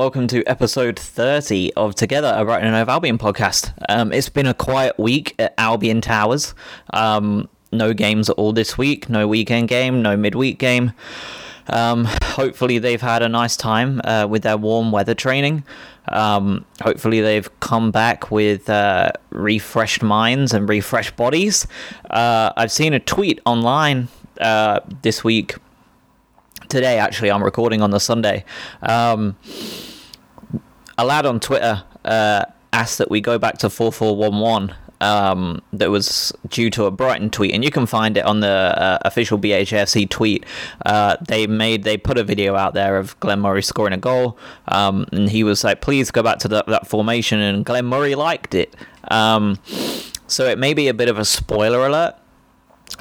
Welcome to episode 30 of Together, a Brighton and Hove Albion podcast. Um, it's been a quiet week at Albion Towers. Um, no games at all this week, no weekend game, no midweek game. Um, hopefully, they've had a nice time uh, with their warm weather training. Um, hopefully, they've come back with uh, refreshed minds and refreshed bodies. Uh, I've seen a tweet online uh, this week today actually i'm recording on the sunday um, a lad on twitter uh, asked that we go back to 4411 um, that was due to a Brighton tweet, and you can find it on the uh, official BHFC tweet. Uh, they made they put a video out there of Glenn Murray scoring a goal, um, and he was like, "Please go back to that, formation," and Glenn Murray liked it. Um, so it may be a bit of a spoiler alert,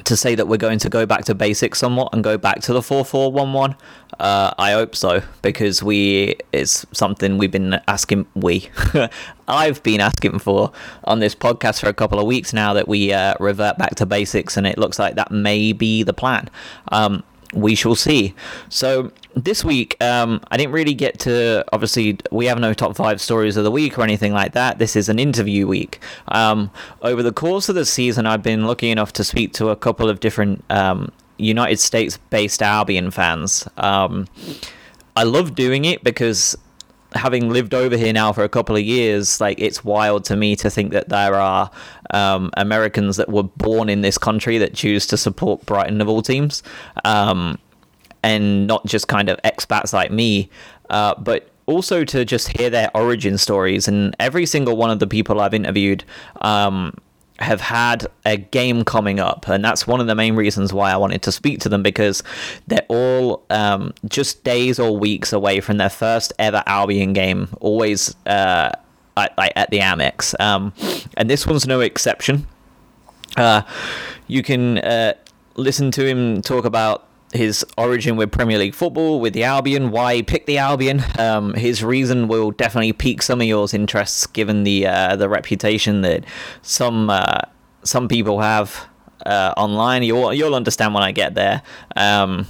to say that we're going to go back to basics somewhat and go back to the 4411 uh, i hope so because we it's something we've been asking we i've been asking for on this podcast for a couple of weeks now that we uh, revert back to basics and it looks like that may be the plan. Um, we shall see. So this week, um, I didn't really get to. Obviously, we have no top five stories of the week or anything like that. This is an interview week. Um, over the course of the season, I've been lucky enough to speak to a couple of different um, United States-based Albion fans. Um, I love doing it because having lived over here now for a couple of years, like it's wild to me to think that there are um, Americans that were born in this country that choose to support Brighton of all teams, um, and not just kind of expats like me, uh, but also to just hear their origin stories. And every single one of the people I've interviewed. Um, have had a game coming up, and that's one of the main reasons why I wanted to speak to them because they're all um, just days or weeks away from their first ever Albion game, always uh, at, at, the Amex, um, and this one's no exception. Uh, you can uh, listen to him talk about his origin with Premier League football, with the Albion, why he picked the Albion. Um, his reason will definitely pique some of yours interests, given the uh, the reputation that some uh, some people have uh, online. You'll you'll understand when I get there. Um,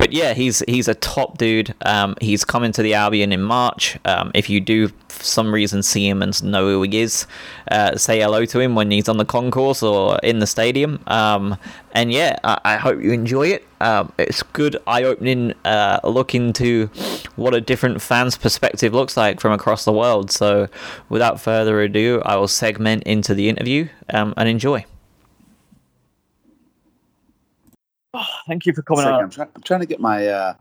but yeah, he's he's a top dude. Um, he's coming to the Albion in March. Um, if you do, for some reason, see him and know who he is, uh, say hello to him when he's on the concourse or in the stadium. Um, and yeah, I, I, hope you enjoy it. Um, it's good, eye-opening uh, look into what a different fan's perspective looks like from across the world. So, without further ado, I will segment into the interview um, and enjoy. Oh, thank you for coming on. I'm, try- I'm, trying to get my uh,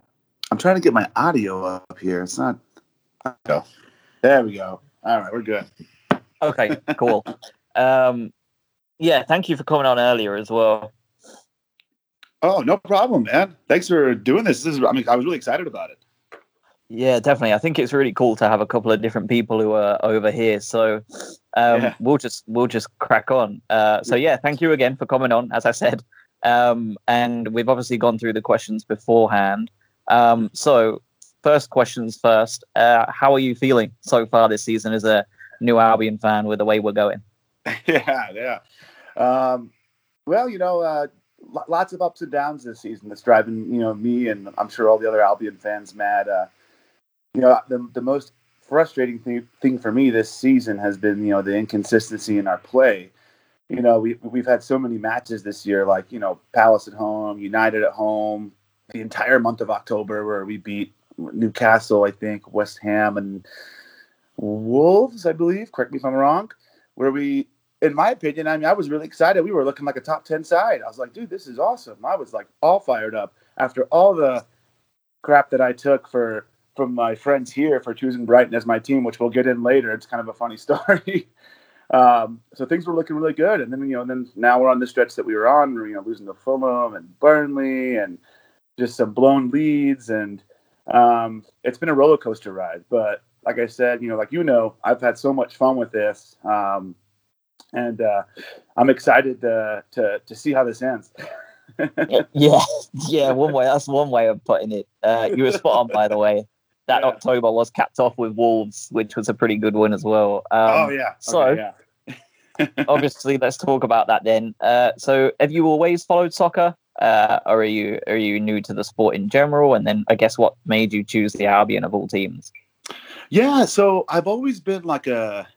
I'm trying to get my audio up here. It's not. Go. There we go. All right, we're good. Okay, cool. um, yeah, thank you for coming on earlier as well. Oh, no problem, man. Thanks for doing this. This is. I mean, I was really excited about it. Yeah, definitely. I think it's really cool to have a couple of different people who are over here. So um, yeah. we'll just we'll just crack on. Uh, so yeah, thank you again for coming on. As I said, um, and we've obviously gone through the questions beforehand. Um, so, first questions first. Uh, how are you feeling so far this season as a new Albion fan with the way we're going? Yeah, yeah. Um, well, you know, uh, lots of ups and downs this season that's driving, you know, me and I'm sure all the other Albion fans mad. Uh, you know, the, the most frustrating thing, thing for me this season has been, you know, the inconsistency in our play you know, we we've had so many matches this year, like you know, Palace at home, United at home, the entire month of October, where we beat Newcastle, I think, West Ham, and Wolves, I believe. Correct me if I'm wrong. Where we, in my opinion, I mean, I was really excited. We were looking like a top ten side. I was like, dude, this is awesome. I was like all fired up after all the crap that I took for from my friends here for choosing Brighton as my team, which we'll get in later. It's kind of a funny story. Um, so things were looking really good, and then you know, then now we're on the stretch that we were on, you know, losing to Fulham and Burnley, and just some blown leads, and um, it's been a roller coaster ride. But like I said, you know, like you know, I've had so much fun with this, um, and uh, I'm excited to, to to see how this ends. yeah, yeah, one way. That's one way of putting it. Uh, you were spot on, by the way that yeah. October was capped off with Wolves, which was a pretty good win as well. Um, oh yeah. So yeah. obviously, let's talk about that then. Uh, so, have you always followed soccer uh, or are you are you new to the sport in general? And then I guess what made you choose the Albion of all teams? Yeah, so I've always been like a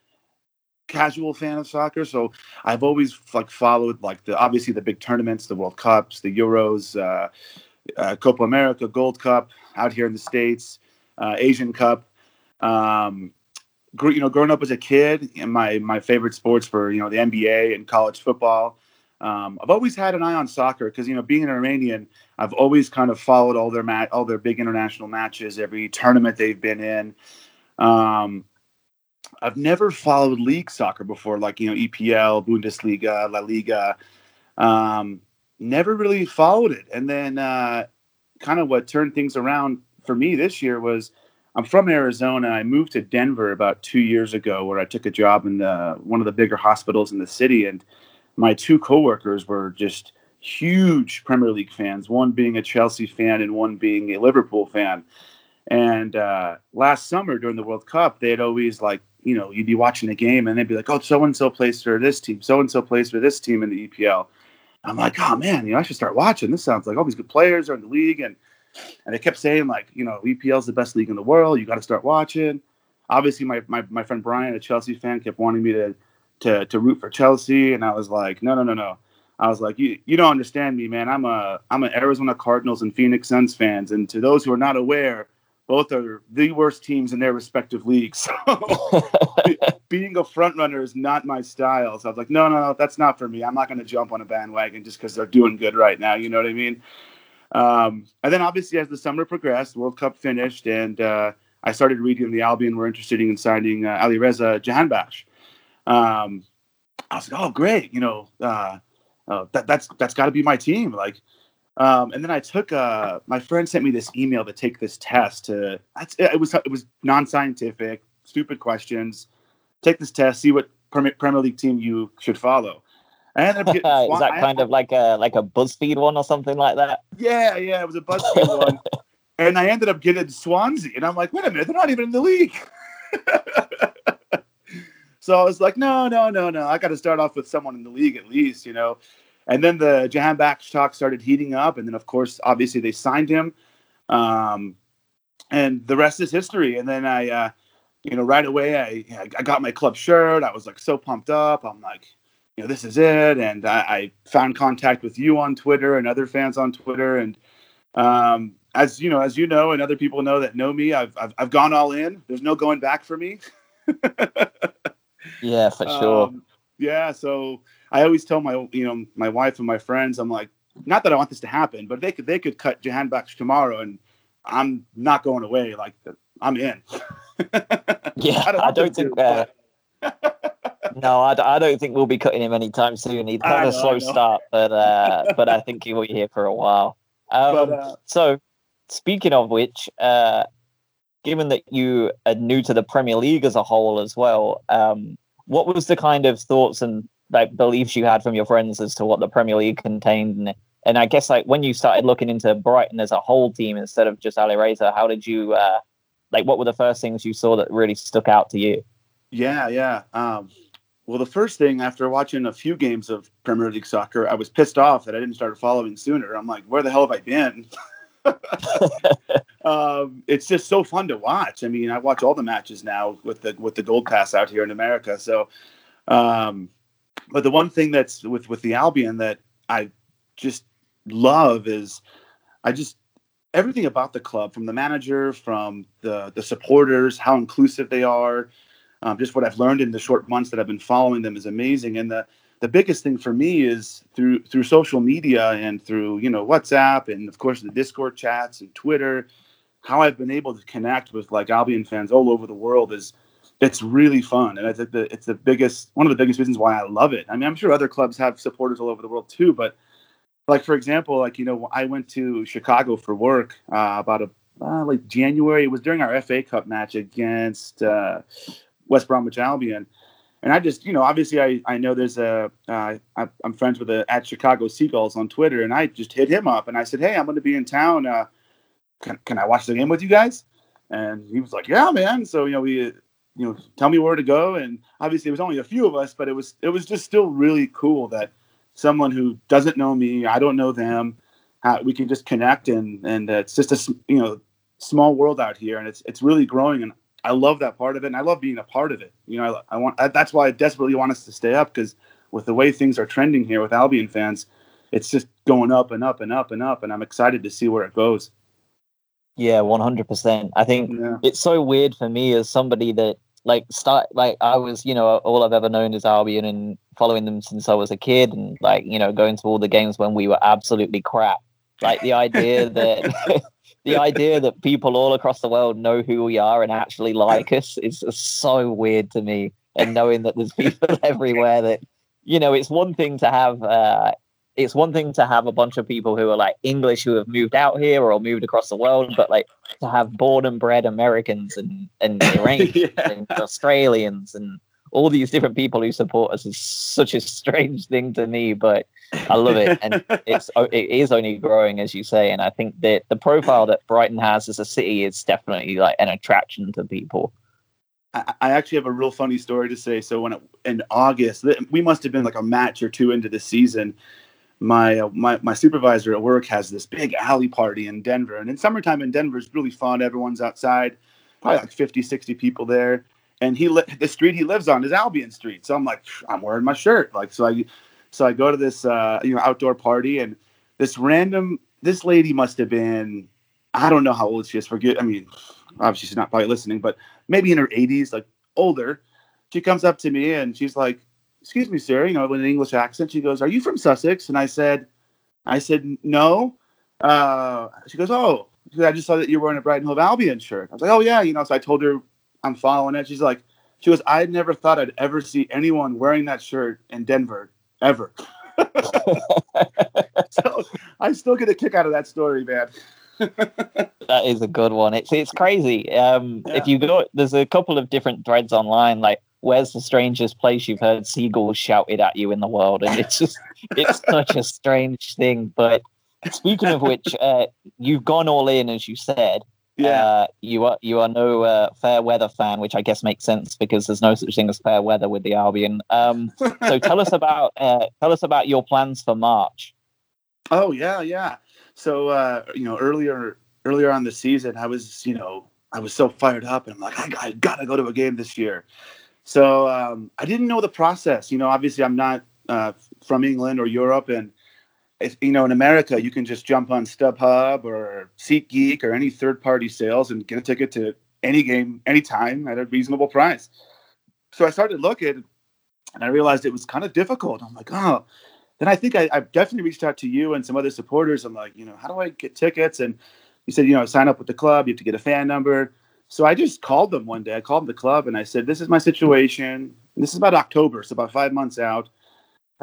casual fan of soccer, so I've always like followed like the obviously the big tournaments, the World Cups, the Euros, uh, uh, Copa America, Gold Cup out here in the states, uh, Asian Cup. Um, you know, growing up as a kid, and my my favorite sports were you know the NBA and college football. Um, I've always had an eye on soccer because you know, being an Iranian, I've always kind of followed all their mat, all their big international matches, every tournament they've been in. Um, I've never followed league soccer before, like you know EPL, Bundesliga, La Liga. Um, never really followed it, and then uh, kind of what turned things around for me this year was I'm from Arizona. I moved to Denver about two years ago, where I took a job in the, one of the bigger hospitals in the city, and my two coworkers were just huge Premier League fans. One being a Chelsea fan, and one being a Liverpool fan. And uh, last summer during the World Cup, they'd always like, you know, you'd be watching a game, and they'd be like, "Oh, so and so plays for this team. So and so plays for this team in the EPL." I'm like, "Oh man, you know, I should start watching. This sounds like all these good players are in the league." And and they kept saying like, you know, EPL is the best league in the world. You got to start watching. Obviously, my, my my friend Brian, a Chelsea fan, kept wanting me to to to root for Chelsea, and I was like, no, no, no, no. I was like, you you don't understand me, man. I'm a I'm an Arizona Cardinals and Phoenix Suns fans, and to those who are not aware, both are the worst teams in their respective leagues. So being a front runner is not my style. So I was like, no, no, no, that's not for me. I'm not going to jump on a bandwagon just because they're doing good right now. You know what I mean? Um, and then obviously as the summer progressed, World Cup finished, and uh, I started reading the Albion were interested in signing uh, Alireza Jahanbakhsh. Um, I was like, oh great, you know uh, uh that, that's that's got to be my team. Like, um, and then I took uh, my friend sent me this email to take this test. To it was it was non-scientific, stupid questions. Take this test, see what Premier League team you should follow. I ended up getting Is that kind of like a like a BuzzFeed one or something like that? Yeah, yeah, it was a BuzzFeed one. And I ended up getting Swansea, and I'm like, wait a minute, they're not even in the league. so I was like, no, no, no, no. I got to start off with someone in the league at least, you know. And then the Jahanbakhsh talk started heating up, and then of course, obviously, they signed him, um, and the rest is history. And then I, uh, you know, right away, I I got my club shirt. I was like so pumped up. I'm like, you know, this is it. And I, I, found contact with you on Twitter and other fans on Twitter. And um, as you know, as you know, and other people know that know me, I've, I've, I've gone all in. There's no going back for me. yeah, for sure. Um, yeah. So I always tell my, you know, my wife and my friends, I'm like, not that I want this to happen, but they could, they could cut Jahanbakhsh tomorrow and I'm not going away. Like I'm in. yeah. I don't, I don't think, to, uh, no, I, I don't think we'll be cutting him anytime soon. He'd had a slow start, but uh, but I think he will be here for a while. Um, but, uh, so, speaking of which, uh, given that you are new to the Premier League as a whole as well, um, what was the kind of thoughts and like beliefs you had from your friends as to what the Premier League contained? And, and I guess like when you started looking into Brighton as a whole team instead of just Alireza, how did you uh, like? What were the first things you saw that really stuck out to you? Yeah, yeah. Um, well, the first thing after watching a few games of Premier League soccer, I was pissed off that I didn't start following sooner. I'm like, where the hell have I been? um, it's just so fun to watch. I mean, I watch all the matches now with the with the Gold Pass out here in America. So, um, but the one thing that's with with the Albion that I just love is I just everything about the club, from the manager, from the the supporters, how inclusive they are um, just what I've learned in the short months that I've been following them is amazing. And the the biggest thing for me is through through social media and through you know WhatsApp and of course the Discord chats and Twitter. How I've been able to connect with like Albion fans all over the world is it's really fun, and it's the it's the biggest one of the biggest reasons why I love it. I mean, I'm sure other clubs have supporters all over the world too, but like for example, like you know, I went to Chicago for work uh, about a uh, like January. It was during our FA Cup match against uh, West Bromwich Albion. And I just, you know, obviously I, I know there's a, uh, I, am friends with a, at Chicago Seagulls on Twitter, and I just hit him up and I said, hey, I'm going to be in town. Uh, can, can I watch the game with you guys? And he was like, yeah, man. So, you know, we, you know, tell me where to go. And obviously it was only a few of us, but it was, it was just still really cool that someone who doesn't know me, I don't know them, how we can just connect and and uh, it's just a you know small world out here and it's it's really growing and I love that part of it and I love being a part of it. You know, I, I want I, that's why I desperately want us to stay up because with the way things are trending here with Albion fans, it's just going up and up and up and up and I'm excited to see where it goes. Yeah, 100%. I think yeah. it's so weird for me as somebody that like start like I was, you know, all I've ever known is Albion and following them since I was a kid and like, you know, going to all the games when we were absolutely crap. Like the idea that the idea that people all across the world know who we are and actually like us is so weird to me. And knowing that there's people everywhere that, you know, it's one thing to have uh, it's one thing to have a bunch of people who are like English who have moved out here or moved across the world, but like to have born and bred Americans and and Iranians yeah. and Australians and all these different people who support us is such a strange thing to me, but I love it, and it's it is only growing as you say, and I think that the profile that Brighton has as a city is definitely like an attraction to people. I actually have a real funny story to say. So when it, in August, we must have been like a match or two into the season, my uh, my my supervisor at work has this big alley party in Denver, and in summertime in Denver is really fun. Everyone's outside, probably like 50, 60 people there. And he li- the street he lives on is Albion Street, so I'm like, I'm wearing my shirt, like so I so I go to this uh, you know outdoor party, and this random this lady must have been I don't know how old she is. Forget, I mean, obviously she's not probably listening, but maybe in her 80s, like older. She comes up to me and she's like, excuse me, sir, you know, with an English accent. She goes, are you from Sussex? And I said, I said, no. Uh, she goes, oh, I just saw that you were wearing a Brighton Hove Albion shirt. I was like, oh yeah, you know. So I told her I'm following it. She's like, she goes, I never thought I'd ever see anyone wearing that shirt in Denver ever. so I still get a kick out of that story, man. that is a good one. It's it's crazy. Um, yeah. If you go, there's a couple of different threads online, like where's the strangest place you've heard seagulls shouted at you in the world? And it's just, it's such a strange thing. But speaking of which, uh, you've gone all in, as you said. Yeah. Uh, you are you are no uh, fair weather fan, which I guess makes sense because there's no such thing as fair weather with the Albion. Um, so tell us about uh, tell us about your plans for March. Oh yeah, yeah. So uh, you know earlier earlier on the season, I was you know I was so fired up, and I'm like I, I gotta go to a game this year. So um, I didn't know the process. You know, obviously I'm not uh, from England or Europe, and you know, in America you can just jump on StubHub or SeatGeek or any third-party sales and get a ticket to any game anytime at a reasonable price. So I started looking, and I realized it was kind of difficult. I'm like, oh. Then I think I, I definitely reached out to you and some other supporters. I'm like, you know, how do I get tickets? And you said, you know, sign up with the club. You have to get a fan number. So I just called them one day. I called the club and I said, This is my situation. This is about October, so about five months out.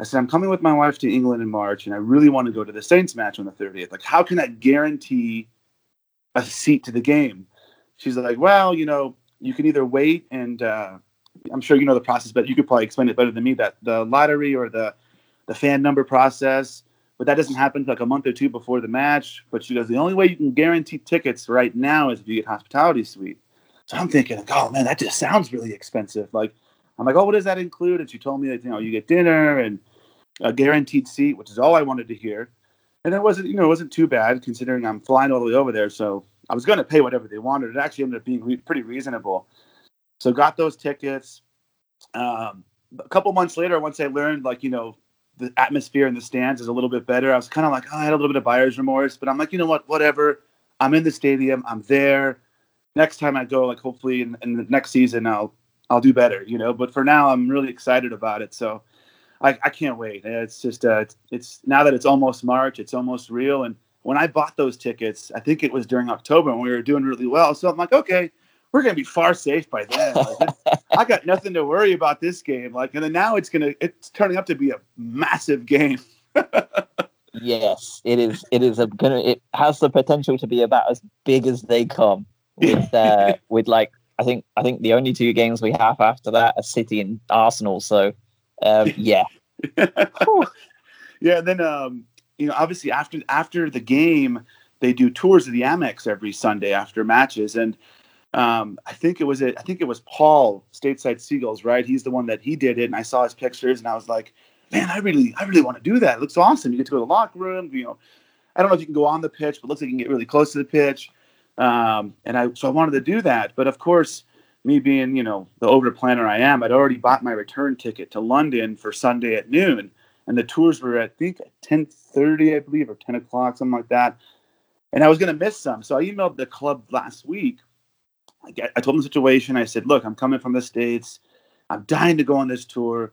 I said, I'm coming with my wife to England in March and I really want to go to the Saints match on the 30th. Like, how can I guarantee a seat to the game? She's like, Well, you know, you can either wait and uh, I'm sure you know the process, but you could probably explain it better than me that the lottery or the the fan number process but that doesn't happen like a month or two before the match. But she goes, the only way you can guarantee tickets right now is if you get hospitality suite. So I'm thinking, oh man, that just sounds really expensive. Like, I'm like, oh, what does that include? And she told me that you know you get dinner and a guaranteed seat, which is all I wanted to hear. And it wasn't, you know, it wasn't too bad considering I'm flying all the way over there. So I was going to pay whatever they wanted. It actually ended up being re- pretty reasonable. So got those tickets. Um, a couple months later, once I learned, like, you know, the atmosphere in the stands is a little bit better. I was kind of like, oh, I had a little bit of buyer's remorse, but I'm like, you know what, whatever. I'm in the stadium. I'm there. Next time I go, like hopefully in, in the next season, I'll I'll do better, you know. But for now, I'm really excited about it. So I, I can't wait. It's just uh, it's, it's now that it's almost March, it's almost real. And when I bought those tickets, I think it was during October, and we were doing really well. So I'm like, okay, we're gonna be far safe by then. Like, I got nothing to worry about this game. Like, and then now it's gonna it's turning up to be a massive game. yes, it is. It is a gonna. It has the potential to be about as big as they come. With uh, with like I think I think the only two games we have after that are City and Arsenal. So um, yeah, yeah. And then um, you know, obviously after after the game, they do tours of the Amex every Sunday after matches, and um, I think it was it. I think it was Paul Stateside Seagulls, right? He's the one that he did it, and I saw his pictures, and I was like, man, I really, I really want to do that. It looks awesome. You get to go to the locker room, you know, I don't know if you can go on the pitch, but it looks like you can get really close to the pitch. Um, and I so I wanted to do that, but of course, me being you know the over planner I am, I'd already bought my return ticket to London for Sunday at noon, and the tours were I think at ten thirty, I believe, or ten o'clock, something like that. And I was going to miss some, so I emailed the club last week. I, get, I told them the situation. I said, "Look, I'm coming from the states. I'm dying to go on this tour.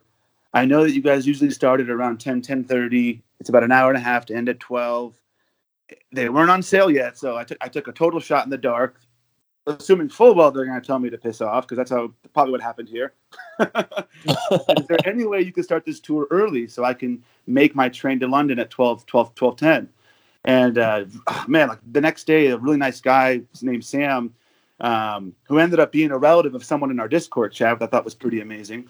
I know that you guys usually start at around 10, 10.30. It's about an hour and a half to end at 12. They weren't on sale yet, so I took I took a total shot in the dark, assuming full well they're going to tell me to piss off because that's how probably what happened here. Is there any way you can start this tour early so I can make my train to London at 12, 12, 12 10? And uh, man, like the next day, a really nice guy, named Sam, um, who ended up being a relative of someone in our Discord chat, I thought was pretty amazing.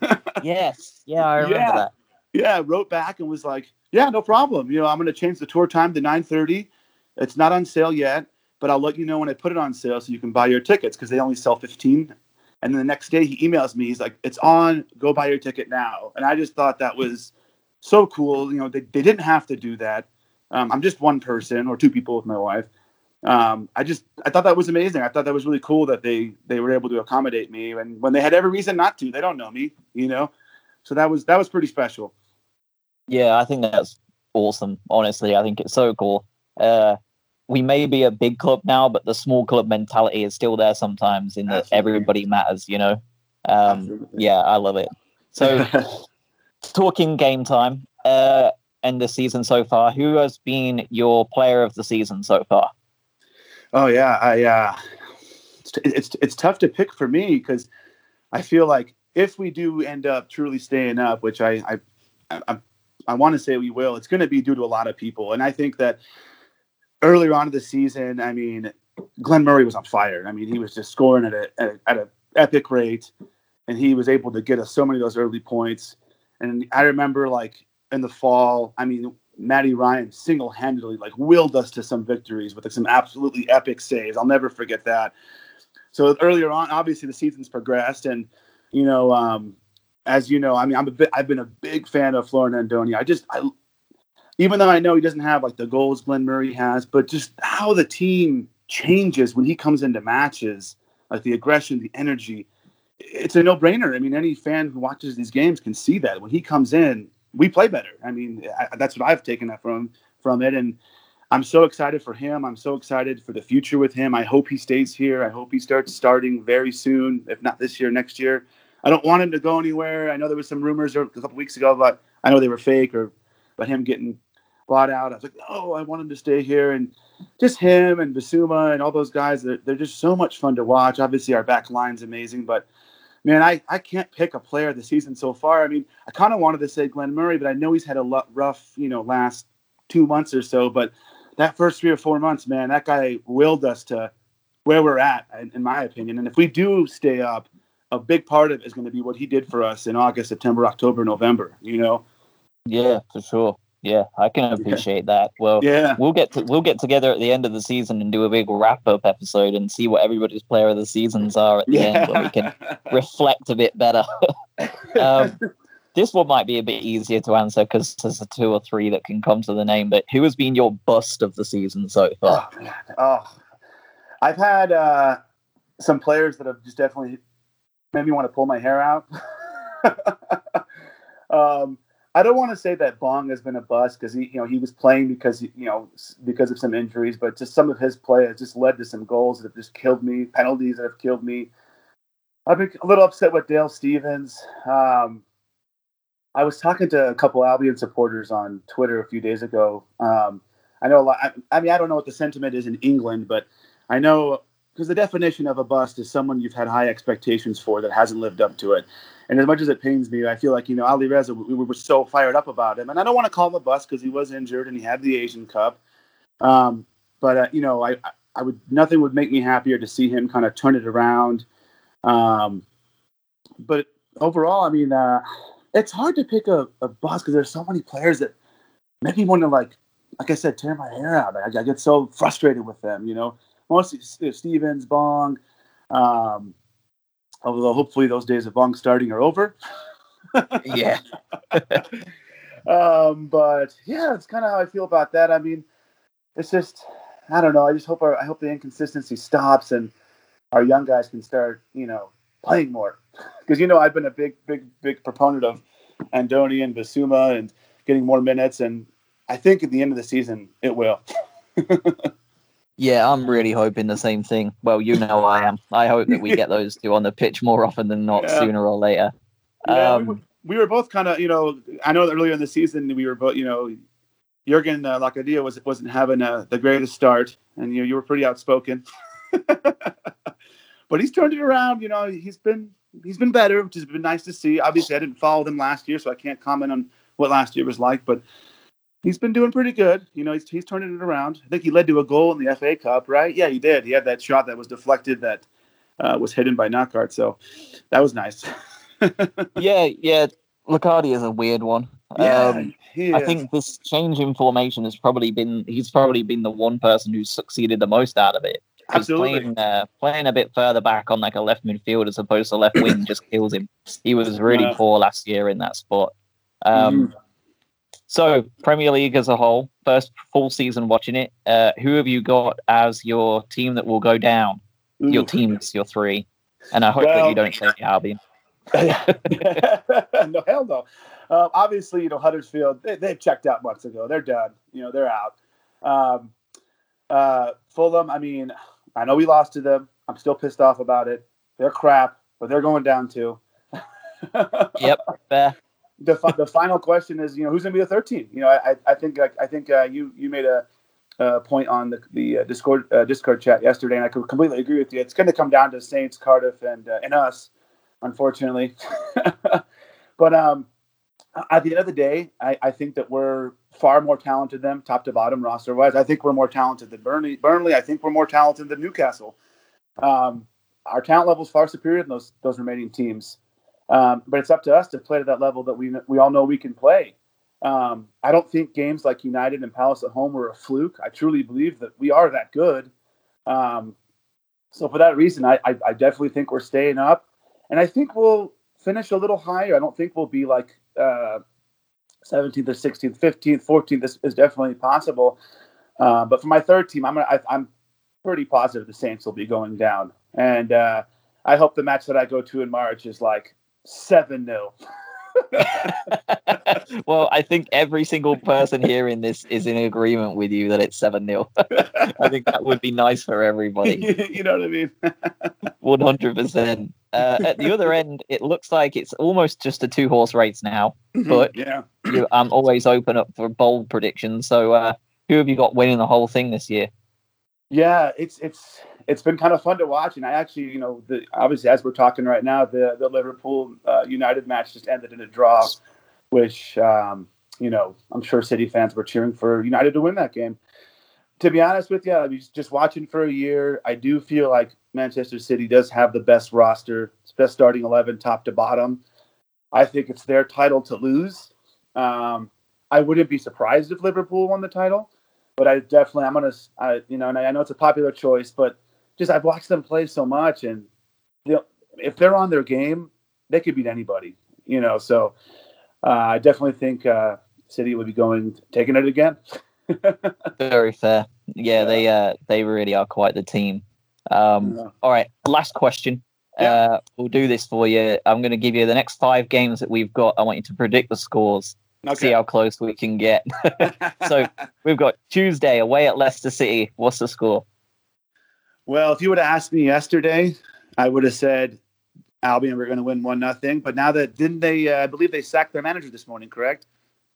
yes, yeah, I remember yeah. that. Yeah, wrote back and was like, "Yeah, no problem. You know, I'm going to change the tour time to 9:30. It's not on sale yet, but I'll let you know when I put it on sale so you can buy your tickets because they only sell 15." And then the next day he emails me. He's like, "It's on. Go buy your ticket now." And I just thought that was so cool. You know, they, they didn't have to do that. Um, I'm just one person or two people with my wife um, I just I thought that was amazing. I thought that was really cool that they they were able to accommodate me, and when they had every reason not to, they don't know me, you know. So that was that was pretty special. Yeah, I think that's awesome. Honestly, I think it's so cool. Uh, we may be a big club now, but the small club mentality is still there sometimes. In that everybody matters, you know. Um, yeah, I love it. So, talking game time uh, and the season so far, who has been your player of the season so far? Oh yeah, I uh, it's, it's it's tough to pick for me because I feel like if we do end up truly staying up, which I I I, I want to say we will, it's going to be due to a lot of people, and I think that earlier on in the season, I mean, Glenn Murray was on fire. I mean, he was just scoring at a at, an epic rate, and he was able to get us so many of those early points. And I remember like in the fall, I mean, Matty Ryan single handedly like willed us to some victories with like, some absolutely epic saves. I'll never forget that. So earlier on, obviously the season's progressed, and you know, um, as you know, I mean, I'm a bit, I've been a big fan of Florin Andone. I just, I, even though I know he doesn't have like the goals Glenn Murray has, but just how the team changes when he comes into matches, like the aggression, the energy. It's a no-brainer. I mean, any fan who watches these games can see that when he comes in, we play better. I mean, I, that's what I've taken that from from it, and I'm so excited for him. I'm so excited for the future with him. I hope he stays here. I hope he starts starting very soon, if not this year, next year. I don't want him to go anywhere. I know there was some rumors a couple weeks ago, but I know they were fake or about him getting bought out. I was like, no, I want him to stay here. And just him and Bissouma and all those guys, they're, they're just so much fun to watch. Obviously, our back line's amazing, but man, I, I can't pick a player the season so far. I mean, I kind of wanted to say Glenn Murray, but I know he's had a rough, you know, last two months or so. But that first three or four months, man, that guy willed us to where we're at, in my opinion. And if we do stay up, a big part of it is going to be what he did for us in August, September, October, November. You know. Yeah, for sure. Yeah, I can appreciate yeah. that. Well, yeah, we'll get to, we'll get together at the end of the season and do a big wrap up episode and see what everybody's player of the seasons are at the yeah. end, where we can reflect a bit better. um, this one might be a bit easier to answer because there's a two or three that can come to the name. But who has been your bust of the season so far? Oh, oh. I've had uh, some players that have just definitely made me want to pull my hair out. um, I don't want to say that Bong has been a bust because he, you know, he was playing because you know because of some injuries, but just some of his play has just led to some goals that have just killed me, penalties that have killed me. I've been a little upset with Dale Stephens. Um, I was talking to a couple Albion supporters on Twitter a few days ago. Um, I know a lot. I, I mean, I don't know what the sentiment is in England, but I know because the definition of a bust is someone you've had high expectations for that hasn't lived up to it. And as much as it pains me, I feel like, you know, Ali Reza, we, we were so fired up about him. And I don't want to call him a bust because he was injured and he had the Asian Cup. Um, but, uh, you know, I, I would, nothing would make me happier to see him kind of turn it around. Um, but overall, I mean, uh, it's hard to pick a, a bust because there's so many players that make me want to, like, like I said, tear my hair out. I, I get so frustrated with them, you know. Mostly Stephens, Bong, um, Although hopefully those days of bong starting are over. yeah. um, but yeah, it's kind of how I feel about that. I mean, it's just I don't know. I just hope our, I hope the inconsistency stops and our young guys can start, you know, playing more. Because you know I've been a big, big, big proponent of Andone and Bissouma and getting more minutes, and I think at the end of the season it will. yeah, I'm really hoping the same thing. Well, you know I am. I hope that we get those two on the pitch more often than not, yeah. sooner or later. Yeah, um, we, were, we, were, both kind of, you know, I know that earlier in the season we were both, you know, Jurgen uh, Locadia was wasn't having uh, the greatest start, and you know, you were pretty outspoken. but he's turned it around. You know, he's been he's been better, which has been nice to see. Obviously, I didn't follow them last year, so I can't comment on what last year was like. But he's been doing pretty good. You know, he's he's turning it around. I think he led to a goal in the FA Cup, right? Yeah, he did. He had that shot that was deflected that uh, was hidden by Knockaert, so that was nice. yeah, yeah. Locadia is a weird one. Yeah, um, I think this change in formation has probably been he's probably been the one person who's succeeded the most out of it. Absolutely. Playing, uh, playing a bit further back on like a left midfield as opposed to left wing just kills him. He was really yeah. poor last year in that spot. Um, mm. So Premier League as a whole, first full season watching it. Uh, who have you got as your team that will go down? Ooh. Your teams, your three, and I hope well, that you don't say Albion. no, hell no. Uh, obviously, you know Huddersfield. They, they checked out months ago. They're done. You know they're out. Um, uh, Fulham. I mean, I know we lost to them. I'm still pissed off about it. They're crap, but they're going down too. yep. Fair. The, the final question is, you know, who's going to be the third team? You know, I, I think I think uh, you you made a, a point on the the uh, Discord uh, Discord chat yesterday, and I could completely agree with you. It's going to come down to Saints, Cardiff, and uh, and us, unfortunately. but um, at the end of the day, I, I think that we're far more talented than them, top to bottom roster wise. I think we're more talented than Burnley. Burnley, I think we're more talented than Newcastle. Um, our talent level is far superior than those those remaining teams. Um, but it's up to us to play to that level that we we all know we can play. Um, I don't think games like United and Palace at home were a fluke. I truly believe that we are that good. Um, so for that reason, I, I, I definitely think we're staying up, and I think we'll finish a little higher. I don't think we'll be like uh, 17th or 16th, 15th, 14th is, is definitely possible. Uh, but for my third team, I'm gonna, I, am pretty positive the Saints will be going down, and uh, I hope the match that I go to in March is like seven 0 well, I think every single person here in this is in agreement with you that it's 7 0. I think that would be nice for everybody. you know what I mean? 100%. Uh, at the other end, it looks like it's almost just a two horse race now, mm-hmm. but yeah. you, I'm always open up for bold predictions. So, uh, who have you got winning the whole thing this year? Yeah, it's it's it's been kind of fun to watch, and I actually, you know, the, obviously as we're talking right now, the the Liverpool uh, United match just ended in a draw, which um, you know I'm sure City fans were cheering for United to win that game. To be honest with you, I was just watching for a year. I do feel like Manchester City does have the best roster, best starting eleven, top to bottom. I think it's their title to lose. Um, I wouldn't be surprised if Liverpool won the title but I definitely I'm gonna I, you know and I know it's a popular choice, but just I've watched them play so much, and you know, if they're on their game, they could beat anybody. You know, so uh, I definitely think uh, City would be going taking it again. Very fair. Yeah, yeah, they uh, they really are quite the team. Um, yeah. All right, last question. Yeah. Uh, we'll do this for you. I'm going to give you the next five games that we've got. I want you to predict the scores. Okay. See how close we can get. so we've got Tuesday away at Leicester City. What's the score? Well, if you would have asked me yesterday, I would have said Albion were going to win one nothing. But now that didn't they? Uh, I believe they sacked their manager this morning. Correct?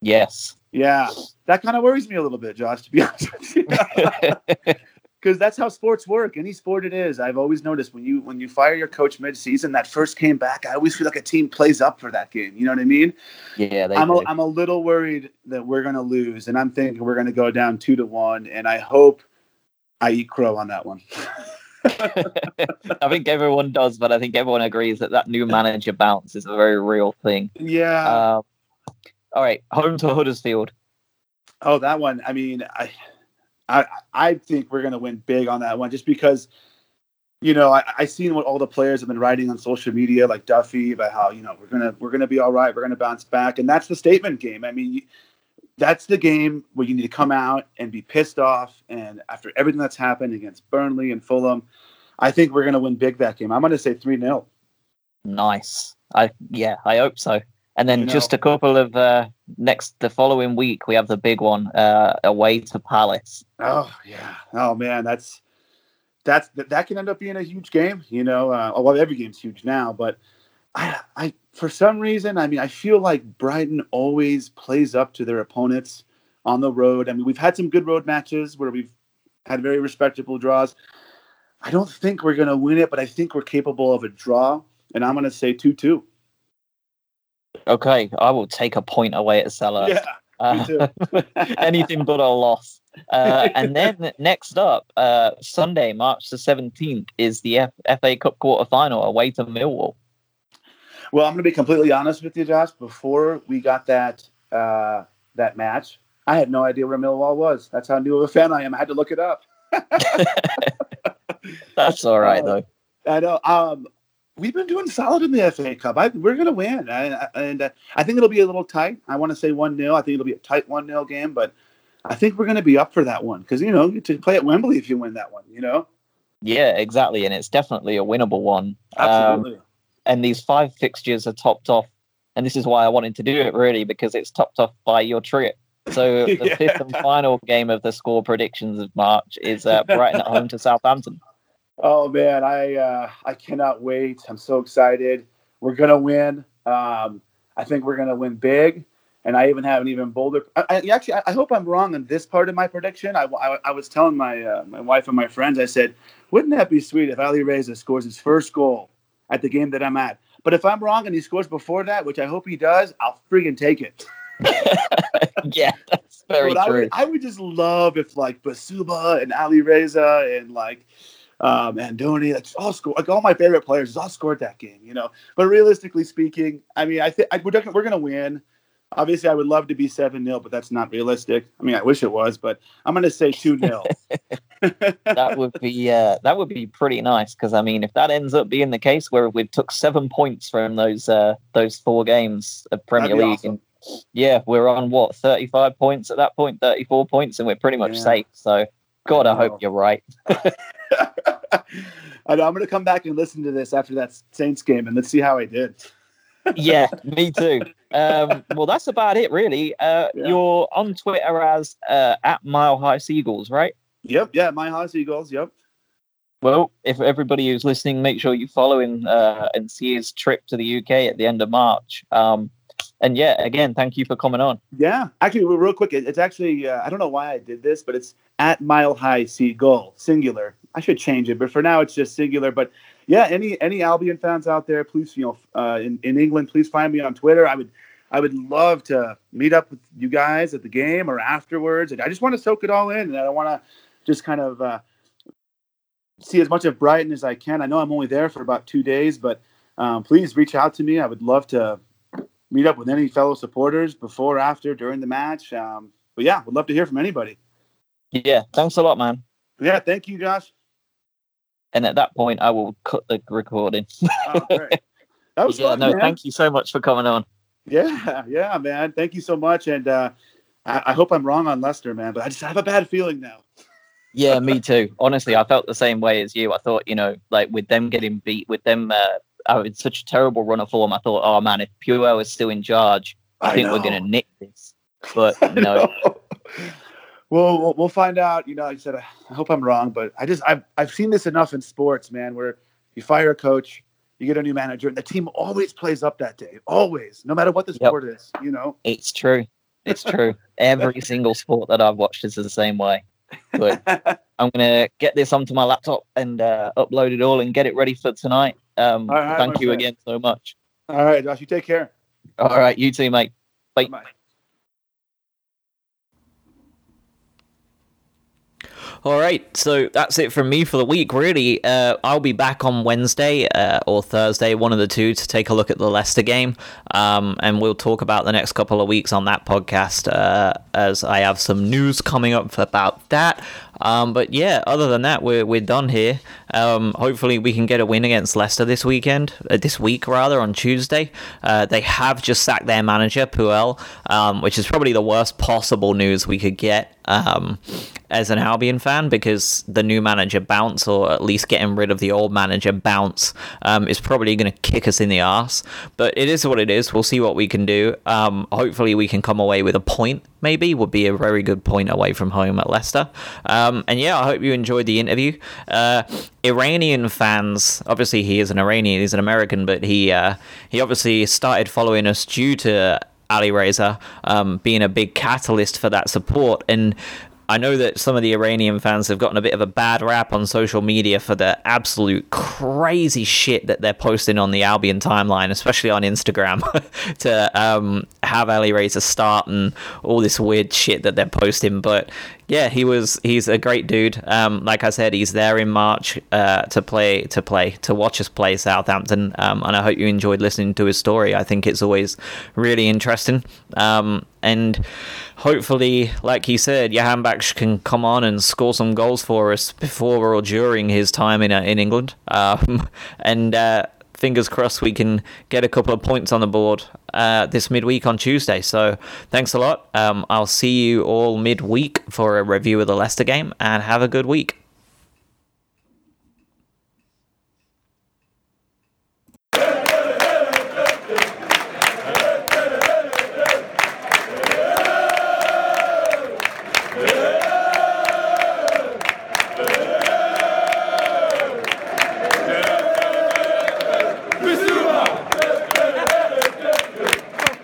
Yes. Yeah, that kind of worries me a little bit, Josh. To be honest with you, because that's how sports work. Any sport it is. I've always noticed when you when you fire your coach mid-season, that first came back, I always feel like a team plays up for that game. You know what I mean? Yeah. I'm a, I'm a little worried that we're going to lose, and I'm thinking we're going to go down two to one, and I hope I eat crow on that one. I think everyone does, but I think everyone agrees that that new manager bounce is a very real thing. Yeah. Um, all right, home to Huddersfield. Oh, that one. I mean, I, I, I think we're gonna win big on that one, just because, you know, I, I seen what all the players have been writing on social media, like Duffy, about how you know we're gonna we're gonna be all right, we're gonna bounce back, and that's the statement game. I mean, that's the game where you need to come out and be pissed off. And after everything that's happened against Burnley and Fulham, I think we're going to win big that game. I'm going to say 3 0. Nice. I Yeah, I hope so. And then you know, just a couple of uh, next, the following week, we have the big one uh, away to Palace. Oh, yeah. Oh, man. That's. That's that, that can end up being a huge game, you know. Uh, well, every game's huge now, but I, I, for some reason, I mean, I feel like Brighton always plays up to their opponents on the road. I mean, we've had some good road matches where we've had very respectable draws. I don't think we're going to win it, but I think we're capable of a draw, and I'm going to say 2 2. Okay, I will take a point away at Salah. Yeah. Uh, anything but a loss. Uh, and then next up, uh, Sunday, March the 17th, is the F- FA Cup quarter final away to Millwall. Well, I'm going to be completely honest with you, Josh. Before we got that uh, that match, I had no idea where Millwall was. That's how new of a fan I am. I had to look it up. That's all right, though. I know. Um, we've been doing solid in the FA Cup. I, we're going to win, I, and uh, I think it'll be a little tight. I want to say one 0 I think it'll be a tight one 0 game, but I think we're going to be up for that one because you know to play at Wembley if you win that one. You know. Yeah, exactly, and it's definitely a winnable one. Absolutely. Um, and these five fixtures are topped off. And this is why I wanted to do it really because it's topped off by your trip. So the yeah. fifth and final game of the score predictions of March is uh, Brighton at home to Southampton. Oh man, I uh, I cannot wait! I'm so excited. We're gonna win. Um, I think we're gonna win big, and I even have an even bolder. I, I actually, I, I, hope I'm wrong on this part of my prediction. I, I, I was telling my uh, my wife and my friends, I said, wouldn't that be sweet if Ali Reza scores his first goal at the game that I'm at. But if I'm wrong and he scores before that, which I hope he does, I'll friggin' take it. yeah, that's very but true. I would, I would, just love if like Bissouma and Ali Reza and like um, Andone, like all score, like all my favorite players, all scored that game, you know. But realistically speaking, I mean, I think we're, we're going to win. Obviously, I would love to be 7 0, but that's not realistic. I mean, I wish it was, but I'm going to say 2 0. that would be uh, that would be pretty nice because I mean, if that ends up being the case where we took seven points from those uh, those four games of Premier League, awesome. and yeah, we're on what 35 points at that point, 34 points, and we're pretty much yeah. safe. So, God, I, I hope you're right. I know, I'm going to come back and listen to this after that Saints game, and let's see how I did. Yeah, me too. Um, well, that's about it, really. Uh, yeah. You're on Twitter as uh, at Mile High Seagulls, right? Yep, yeah, Mile High Seagulls. Yep. Well, if everybody who's listening, make sure you follow him uh, and see his trip to the UK at the end of March. Um, and yeah, again, thank you for coming on. Yeah, actually, real quick, it's actually uh, I don't know why I did this, but it's at Mile High Seagull, singular. I should change it, but for now it's just singular. But yeah, any any Albion fans out there, please you know uh, in in England, please find me on Twitter. I would I would love to meet up with you guys at the game or afterwards. And I just want to soak it all in, and I want to just kind of uh, see as much of Brighton as I can. I know I'm only there for about two days, but um, please reach out to me. I would love to meet up with any fellow supporters before, after, during the match. Um, but yeah, would love to hear from anybody. Yeah, thanks a lot, man. Yeah, thank you, Josh. And at that point, I will cut the recording. oh, that was yeah, fun, no, man. thank you so much for coming on. Yeah, yeah, man. Thank you so much. And uh, I, I hope I'm wrong on Leicester, man, but I just have a bad feeling now. yeah, me too. Honestly, I felt the same way as you. I thought, you know, like with them getting beat, with them uh, having such a terrible run of form, I thought, oh man, if Puel is still in charge, I, I think know. we're going to nick this. But no. Well, we'll find out. You know, like I said, I hope I'm wrong, but I just I've I've seen this enough in sports, man, where you fire a coach, you get a new manager, and the team always plays up that day. Always, no matter what the sport yep. is. You know, it's true. It's true. Every single sport that I've watched is the same way. But I'm gonna get this onto my laptop and uh, upload it all and get it ready for tonight. Um, right, thank you friend. again so much. All right, Josh. You take care. All right, you too, mate. Bye. Bye. All right, so that's it from me for the week. Really, uh, I'll be back on Wednesday uh, or Thursday, one of the two, to take a look at the Leicester game, um, and we'll talk about the next couple of weeks on that podcast uh, as I have some news coming up about that. Um, but yeah, other than that, we're we're done here. Um, hopefully, we can get a win against Leicester this weekend, uh, this week rather, on Tuesday. Uh, they have just sacked their manager Puel, um, which is probably the worst possible news we could get um, as an Albion fan because the new manager bounce, or at least getting rid of the old manager bounce, um, is probably going to kick us in the ass. But it is what it is. We'll see what we can do. Um, hopefully, we can come away with a point. Maybe would be a very good point away from home at Leicester. Um, and yeah, I hope you enjoyed the interview. Uh, Iranian fans, obviously he is an Iranian, he's an American, but he uh, he obviously started following us due to Alireza um, being a big catalyst for that support. And I know that some of the Iranian fans have gotten a bit of a bad rap on social media for the absolute crazy shit that they're posting on the Albion timeline, especially on Instagram, to um, have Alireza start and all this weird shit that they're posting. But yeah, he was he's a great dude. Um, like I said, he's there in March uh, to play to play to watch us play Southampton, um, and I hope you enjoyed listening to his story. I think it's always really interesting, um, and hopefully, like he said, Jahanbakhsh can come on and score some goals for us before or during his time in uh, in England, um, and. Uh, fingers crossed we can get a couple of points on the board uh, this midweek on Tuesday. So thanks a lot. Um, I'll see you all midweek for a review of the Leicester game and have a good week.